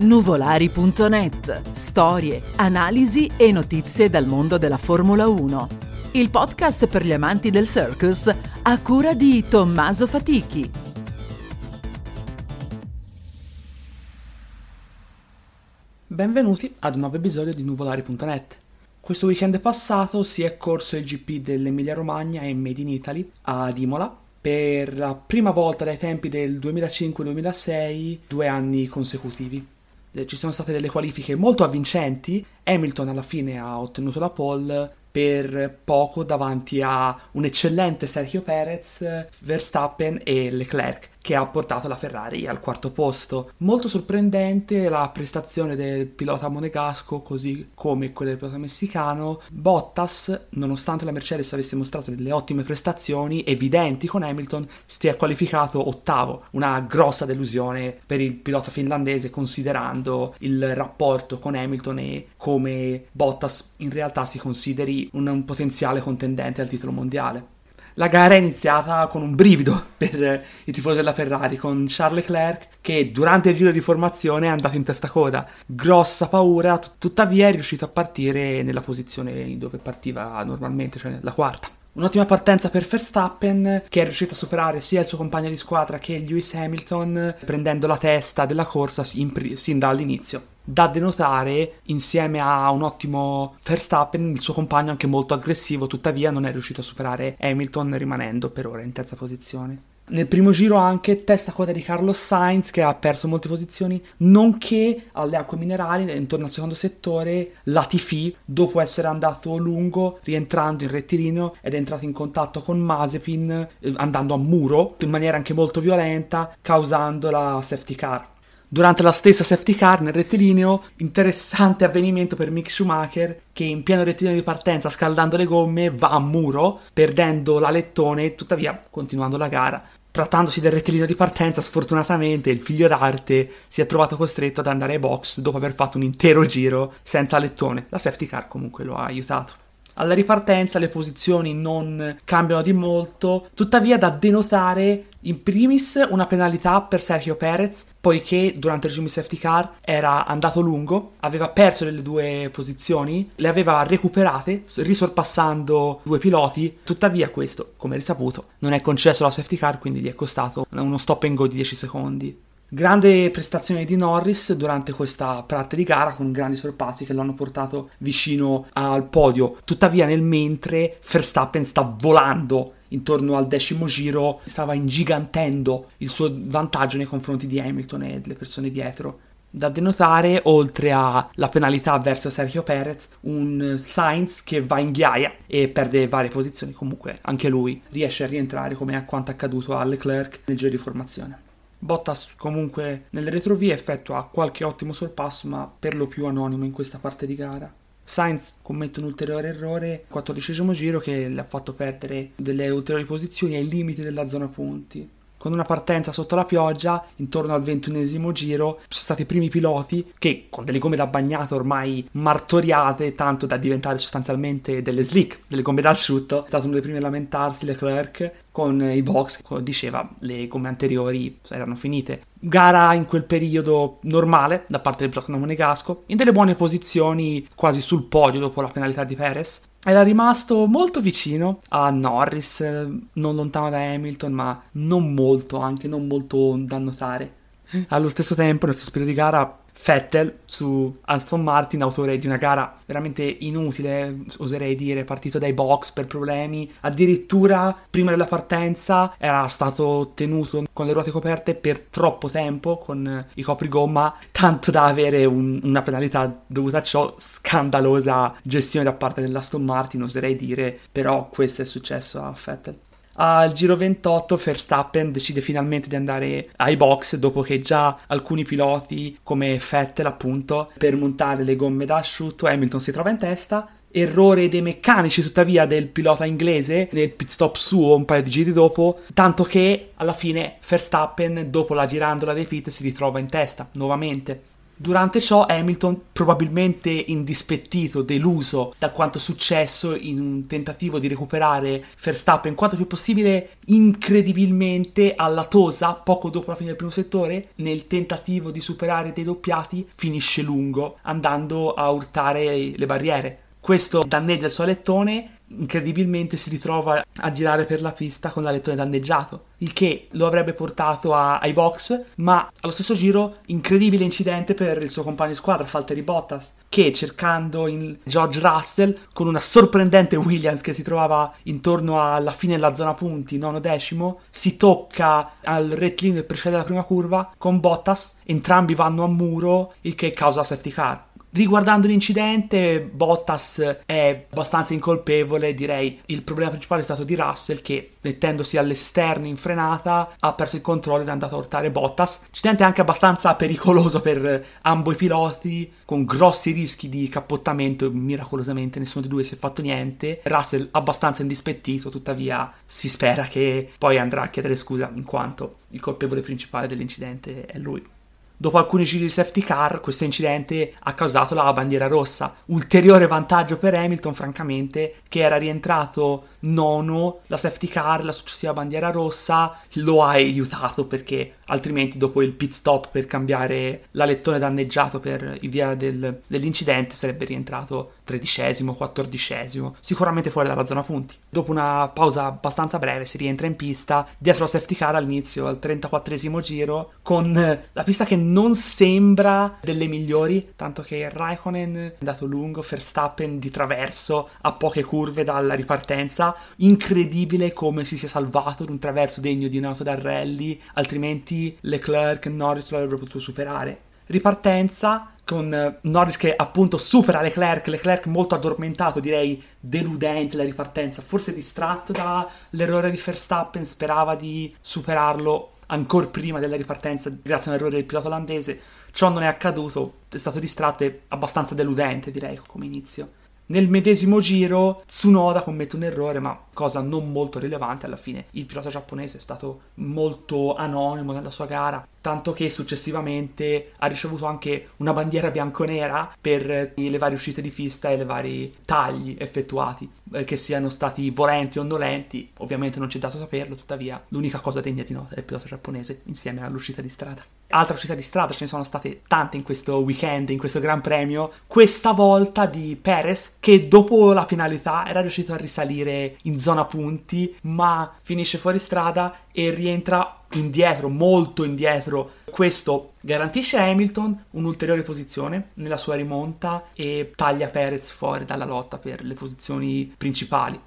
Nuvolari.net. Storie, analisi e notizie dal mondo della Formula 1. Il podcast per gli amanti del circus a cura di Tommaso Fatichi. Benvenuti ad un nuovo episodio di Nuvolari.net. Questo weekend passato si è corso il GP dell'Emilia Romagna e Made in Italy ad Imola per la prima volta dai tempi del 2005-2006, due anni consecutivi. Eh, ci sono state delle qualifiche molto avvincenti. Hamilton alla fine ha ottenuto la pole per poco davanti a un eccellente Sergio Perez, Verstappen e Leclerc che ha portato la Ferrari al quarto posto. Molto sorprendente la prestazione del pilota monegasco, così come quella del pilota messicano. Bottas, nonostante la Mercedes avesse mostrato delle ottime prestazioni evidenti con Hamilton, si è qualificato ottavo. Una grossa delusione per il pilota finlandese, considerando il rapporto con Hamilton e come Bottas in realtà si consideri un, un potenziale contendente al titolo mondiale. La gara è iniziata con un brivido per i tifosi della Ferrari, con Charles Leclerc che durante il giro di formazione è andato in testa coda. Grossa paura, tuttavia è riuscito a partire nella posizione dove partiva normalmente, cioè la quarta. Un'ottima partenza per Verstappen che è riuscito a superare sia il suo compagno di squadra che Lewis Hamilton prendendo la testa della corsa sin, sin dall'inizio da denotare insieme a un ottimo Verstappen, il suo compagno anche molto aggressivo, tuttavia non è riuscito a superare Hamilton rimanendo per ora in terza posizione. Nel primo giro anche testa coda di Carlos Sainz che ha perso molte posizioni, nonché alle acque minerali intorno al secondo settore Latifi dopo essere andato lungo rientrando in rettilineo ed è entrato in contatto con Mazepin eh, andando a muro in maniera anche molto violenta causando la safety car. Durante la stessa safety car nel rettilineo, interessante avvenimento per Mick Schumacher che in pieno rettilineo di partenza, scaldando le gomme, va a muro, perdendo l'alettone, tuttavia continuando la gara. Trattandosi del rettilineo di partenza, sfortunatamente il figlio d'arte si è trovato costretto ad andare ai box dopo aver fatto un intero giro senza alettone. La safety car comunque lo ha aiutato. Alla ripartenza le posizioni non cambiano di molto, tuttavia da denotare in primis una penalità per Sergio Perez, poiché durante il regime safety car era andato lungo, aveva perso le due posizioni, le aveva recuperate, risorpassando due piloti, tuttavia questo, come risaputo, non è concesso alla safety car, quindi gli è costato uno stop and go di 10 secondi. Grande prestazione di Norris durante questa parte di gara con grandi sorpassi che lo hanno portato vicino al podio. Tuttavia nel mentre Verstappen sta volando intorno al decimo giro, stava ingigantendo il suo vantaggio nei confronti di Hamilton e delle persone dietro. Da denotare, oltre alla penalità verso Sergio Perez, un Sainz che va in ghiaia e perde varie posizioni, comunque anche lui riesce a rientrare come a quanto accaduto a Leclerc nel giro di formazione. Bottas comunque nelle retrovie effettua qualche ottimo sorpasso ma per lo più anonimo in questa parte di gara. Sainz commette un ulteriore errore, 14 giro, che le ha fatto perdere delle ulteriori posizioni ai limiti della zona punti con una partenza sotto la pioggia, intorno al ventunesimo giro, sono stati i primi piloti che con delle gomme da bagnato ormai martoriate, tanto da diventare sostanzialmente delle slick, delle gomme da asciutto, è stato uno dei primi a lamentarsi Leclerc con i box, diceva, le gomme anteriori erano finite. Gara in quel periodo normale da parte del pilota monegasco, in delle buone posizioni quasi sul podio dopo la penalità di Perez, era rimasto molto vicino a Norris, non lontano da Hamilton, ma non molto, anche non molto da notare. Allo stesso tempo, nel suo spirito di gara, Vettel su Aston Martin, autore di una gara veramente inutile, oserei dire, partito dai box per problemi. Addirittura prima della partenza era stato tenuto con le ruote coperte per troppo tempo con i coprigomma, tanto da avere un, una penalità dovuta a ciò. Scandalosa gestione da parte dell'Aston Martin, oserei dire, però questo è successo a Vettel. Al giro 28 Verstappen decide finalmente di andare ai box dopo che già alcuni piloti come Vettel appunto per montare le gomme d'asciutto Hamilton si trova in testa errore dei meccanici tuttavia del pilota inglese nel pit stop suo un paio di giri dopo, tanto che alla fine Verstappen dopo la girandola dei pit si ritrova in testa nuovamente. Durante ciò Hamilton, probabilmente indispettito, deluso da quanto successo in un tentativo di recuperare Verstappen quanto più possibile, incredibilmente alla tosa, poco dopo la fine del primo settore, nel tentativo di superare dei doppiati, finisce lungo, andando a urtare le barriere. Questo danneggia il suo alettone incredibilmente si ritrova a girare per la pista con l'alettone danneggiato, il che lo avrebbe portato a, ai box, ma allo stesso giro incredibile incidente per il suo compagno di squadra, Valtteri Bottas, che cercando in George Russell con una sorprendente Williams che si trovava intorno alla fine della zona punti, nono decimo, si tocca al rettilineo e precede la prima curva con Bottas, entrambi vanno a muro, il che causa safety car. Riguardando l'incidente, Bottas è abbastanza incolpevole, direi il problema principale è stato di Russell che mettendosi all'esterno in frenata ha perso il controllo ed è andato a urtare Bottas. Incidente anche abbastanza pericoloso per ambo i piloti, con grossi rischi di cappottamento, miracolosamente nessuno dei due si è fatto niente. Russell abbastanza indispettito, tuttavia si spera che poi andrà a chiedere scusa in quanto il colpevole principale dell'incidente è lui. Dopo alcuni giri di safety car, questo incidente ha causato la bandiera rossa. Ulteriore vantaggio per Hamilton, francamente, che era rientrato nono, la safety car, la successiva bandiera rossa, lo ha aiutato perché altrimenti dopo il pit stop per cambiare l'alettone danneggiato per via del, dell'incidente sarebbe rientrato tredicesimo, quattordicesimo, sicuramente fuori dalla zona punti. Dopo una pausa abbastanza breve si rientra in pista dietro la safety car all'inizio, al 34esimo giro, con la pista che non sembra delle migliori, tanto che Raikkonen è andato lungo, Verstappen di traverso a poche curve dalla ripartenza, incredibile come si sia salvato in un traverso degno di un'auto da rally, altrimenti Leclerc e Norris lo avrebbero potuto superare. Ripartenza con Norris che appunto supera Leclerc, Leclerc molto addormentato, direi deludente la ripartenza, forse distratto dall'errore di Verstappen, sperava di superarlo ancora prima della ripartenza grazie a un errore del pilota olandese. Ciò non è accaduto, è stato distratto e abbastanza deludente direi come inizio. Nel medesimo giro Tsunoda commette un errore, ma cosa non molto rilevante alla fine. Il pilota giapponese è stato molto anonimo nella sua gara, tanto che successivamente ha ricevuto anche una bandiera bianconera per le varie uscite di pista e i vari tagli effettuati, eh, che siano stati volenti o nolenti. Ovviamente non c'è dato saperlo, tuttavia l'unica cosa degna di nota è il pilota giapponese insieme all'uscita di strada. Altra uscita di strada, ce ne sono state tante in questo weekend, in questo Gran Premio, questa volta di Perez che dopo la penalità era riuscito a risalire in zona punti, ma finisce fuori strada e rientra indietro, molto indietro. Questo garantisce a Hamilton un'ulteriore posizione nella sua rimonta e taglia Perez fuori dalla lotta per le posizioni principali.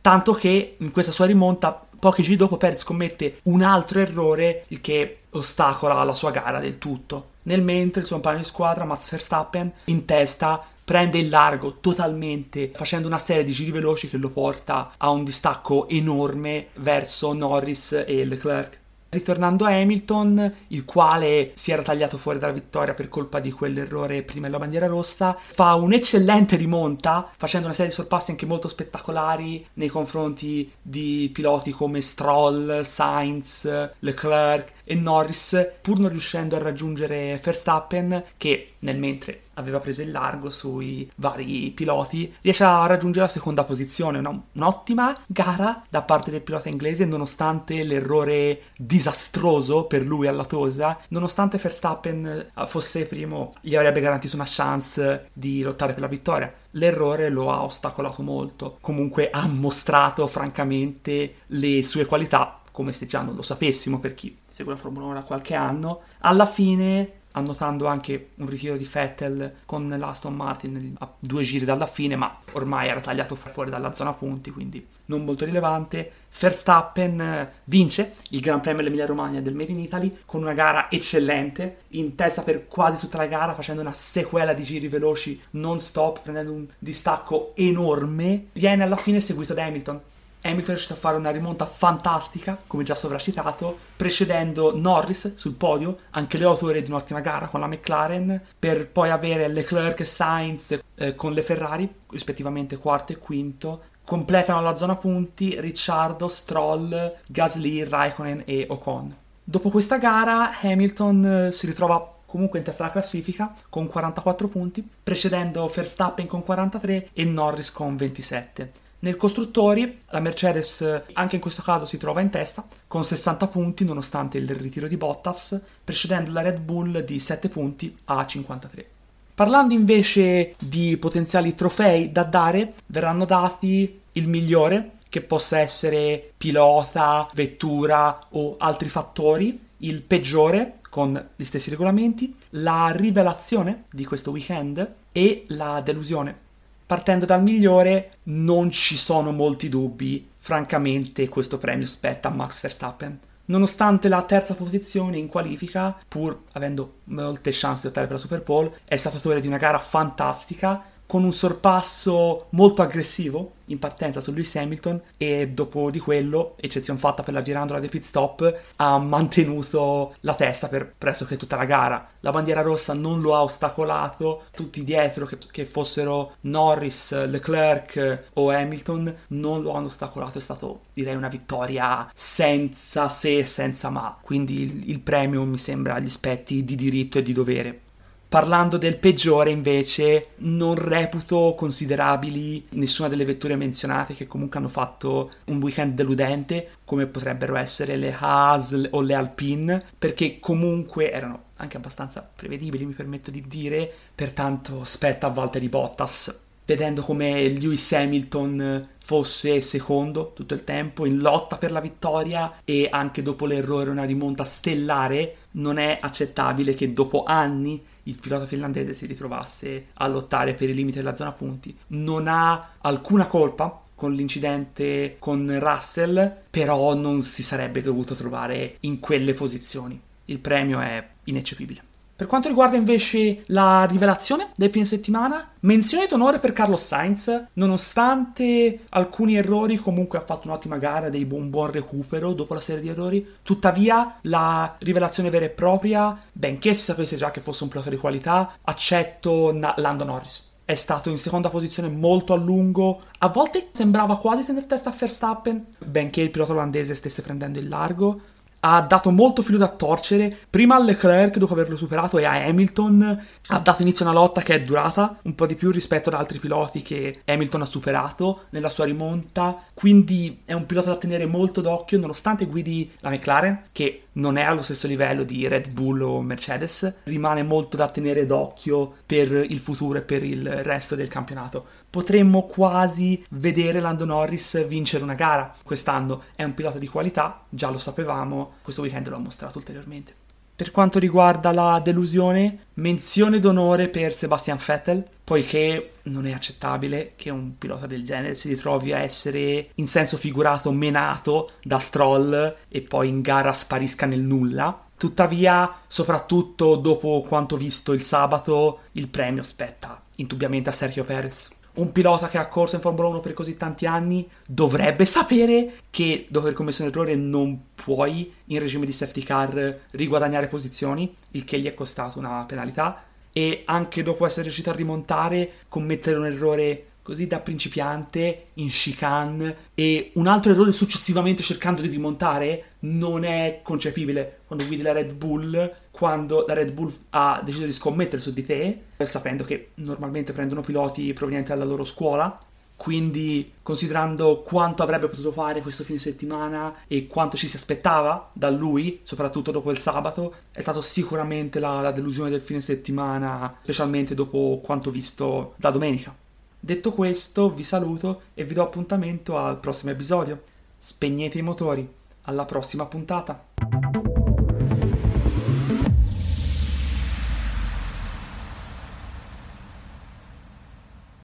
Tanto che in questa sua rimonta Pochi giri dopo Perez commette un altro errore, il che ostacola la sua gara del tutto. Nel mentre il suo compagno di squadra, Max Verstappen, in testa prende il largo totalmente facendo una serie di giri veloci che lo porta a un distacco enorme verso Norris e Leclerc. Ritornando a Hamilton, il quale si era tagliato fuori dalla vittoria per colpa di quell'errore prima della bandiera rossa, fa un'eccellente rimonta, facendo una serie di sorpassi anche molto spettacolari nei confronti di piloti come Stroll, Sainz, Leclerc e Norris, pur non riuscendo a raggiungere Verstappen, che nel mentre aveva preso il largo sui vari piloti, riesce a raggiungere la seconda posizione, una, un'ottima gara da parte del pilota inglese nonostante l'errore disastroso per lui alla tosa, nonostante Verstappen eh, fosse primo, gli avrebbe garantito una chance di lottare per la vittoria. L'errore lo ha ostacolato molto, comunque ha mostrato francamente le sue qualità come se già non lo sapessimo per chi segue la Formula 1 da qualche anno, alla fine annotando anche un ritiro di Vettel con l'Aston Martin a due giri dalla fine, ma ormai era tagliato fuori dalla zona punti, quindi non molto rilevante. Verstappen eh, vince il Gran Premio dell'Emilia Romagna del Made in Italy con una gara eccellente, in testa per quasi tutta la gara, facendo una sequela di giri veloci non stop, prendendo un distacco enorme. Viene alla fine seguito da Hamilton, Hamilton è riuscito a fare una rimonta fantastica, come già sovracitato, precedendo Norris sul podio, anche le autore di un'ottima gara con la McLaren, per poi avere Leclerc e Sainz eh, con le Ferrari, rispettivamente quarto e quinto. Completano la zona punti Ricciardo, Stroll, Gasly, Raikkonen e Ocon. Dopo questa gara Hamilton eh, si ritrova comunque in testa alla classifica con 44 punti, precedendo Verstappen con 43 e Norris con 27. Nel costruttori la Mercedes anche in questo caso si trova in testa con 60 punti nonostante il ritiro di Bottas, precedendo la Red Bull di 7 punti a 53. Parlando invece di potenziali trofei da dare, verranno dati il migliore, che possa essere pilota, vettura o altri fattori, il peggiore con gli stessi regolamenti, la rivelazione di questo weekend e la delusione. Partendo dal migliore, non ci sono molti dubbi, francamente questo premio spetta a Max Verstappen. Nonostante la terza posizione in qualifica, pur avendo molte chance di lottare per la Super Bowl, è stato autore di una gara fantastica con un sorpasso molto aggressivo in partenza su Lewis Hamilton e dopo di quello, eccezione fatta per la girandola dei pit stop, ha mantenuto la testa per pressoché tutta la gara. La bandiera rossa non lo ha ostacolato, tutti dietro che, che fossero Norris, Leclerc o Hamilton non lo hanno ostacolato, è stato direi una vittoria senza se, senza ma, quindi il, il premio mi sembra agli aspetti di diritto e di dovere. Parlando del peggiore, invece, non reputo considerabili nessuna delle vetture menzionate che comunque hanno fatto un weekend deludente, come potrebbero essere le Haas o le Alpine, perché comunque erano anche abbastanza prevedibili, mi permetto di dire, pertanto spetta a Valtteri Bottas. Vedendo come Lewis Hamilton fosse secondo tutto il tempo in lotta per la vittoria e anche dopo l'errore una rimonta stellare, non è accettabile che dopo anni il pilota finlandese si ritrovasse a lottare per i limiti della zona punti. Non ha alcuna colpa con l'incidente con Russell, però non si sarebbe dovuto trovare in quelle posizioni. Il premio è ineccepibile. Per quanto riguarda invece la rivelazione del fine settimana, menzione d'onore per Carlos Sainz, nonostante alcuni errori, comunque ha fatto un'ottima gara, dei buon, buon recupero dopo la serie di errori. Tuttavia, la rivelazione vera e propria, benché si sapesse già che fosse un pilota di qualità, accetto Na- Lando Norris è stato in seconda posizione molto a lungo. A volte sembrava quasi tenere testa a Verstappen, benché il pilota olandese stesse prendendo il largo ha dato molto filo da torcere, prima a Leclerc dopo averlo superato e a Hamilton. Ha dato inizio a una lotta che è durata un po' di più rispetto ad altri piloti che Hamilton ha superato nella sua rimonta, quindi è un pilota da tenere molto d'occhio nonostante guidi la McLaren che non è allo stesso livello di Red Bull o Mercedes, rimane molto da tenere d'occhio per il futuro e per il resto del campionato. Potremmo quasi vedere Lando Norris vincere una gara quest'anno, è un pilota di qualità, già lo sapevamo, questo weekend lo ha mostrato ulteriormente. Per quanto riguarda la delusione, menzione d'onore per Sebastian Vettel, poiché non è accettabile che un pilota del genere si ritrovi a essere in senso figurato menato da Stroll e poi in gara sparisca nel nulla. Tuttavia, soprattutto dopo quanto visto il sabato, il premio spetta indubbiamente a Sergio Perez un pilota che ha corso in Formula 1 per così tanti anni dovrebbe sapere che dopo aver commesso un errore non puoi in regime di safety car riguadagnare posizioni, il che gli è costato una penalità. E anche dopo essere riuscito a rimontare commettere un errore così da principiante in chicane e un altro errore successivamente cercando di rimontare non è concepibile quando guidi la Red Bull quando la Red Bull ha deciso di scommettere su di te sapendo che normalmente prendono piloti provenienti dalla loro scuola quindi considerando quanto avrebbe potuto fare questo fine settimana e quanto ci si aspettava da lui, soprattutto dopo il sabato, è stato sicuramente la, la delusione del fine settimana, specialmente dopo quanto visto da domenica. Detto questo, vi saluto e vi do appuntamento al prossimo episodio. Spegnete i motori. Alla prossima puntata.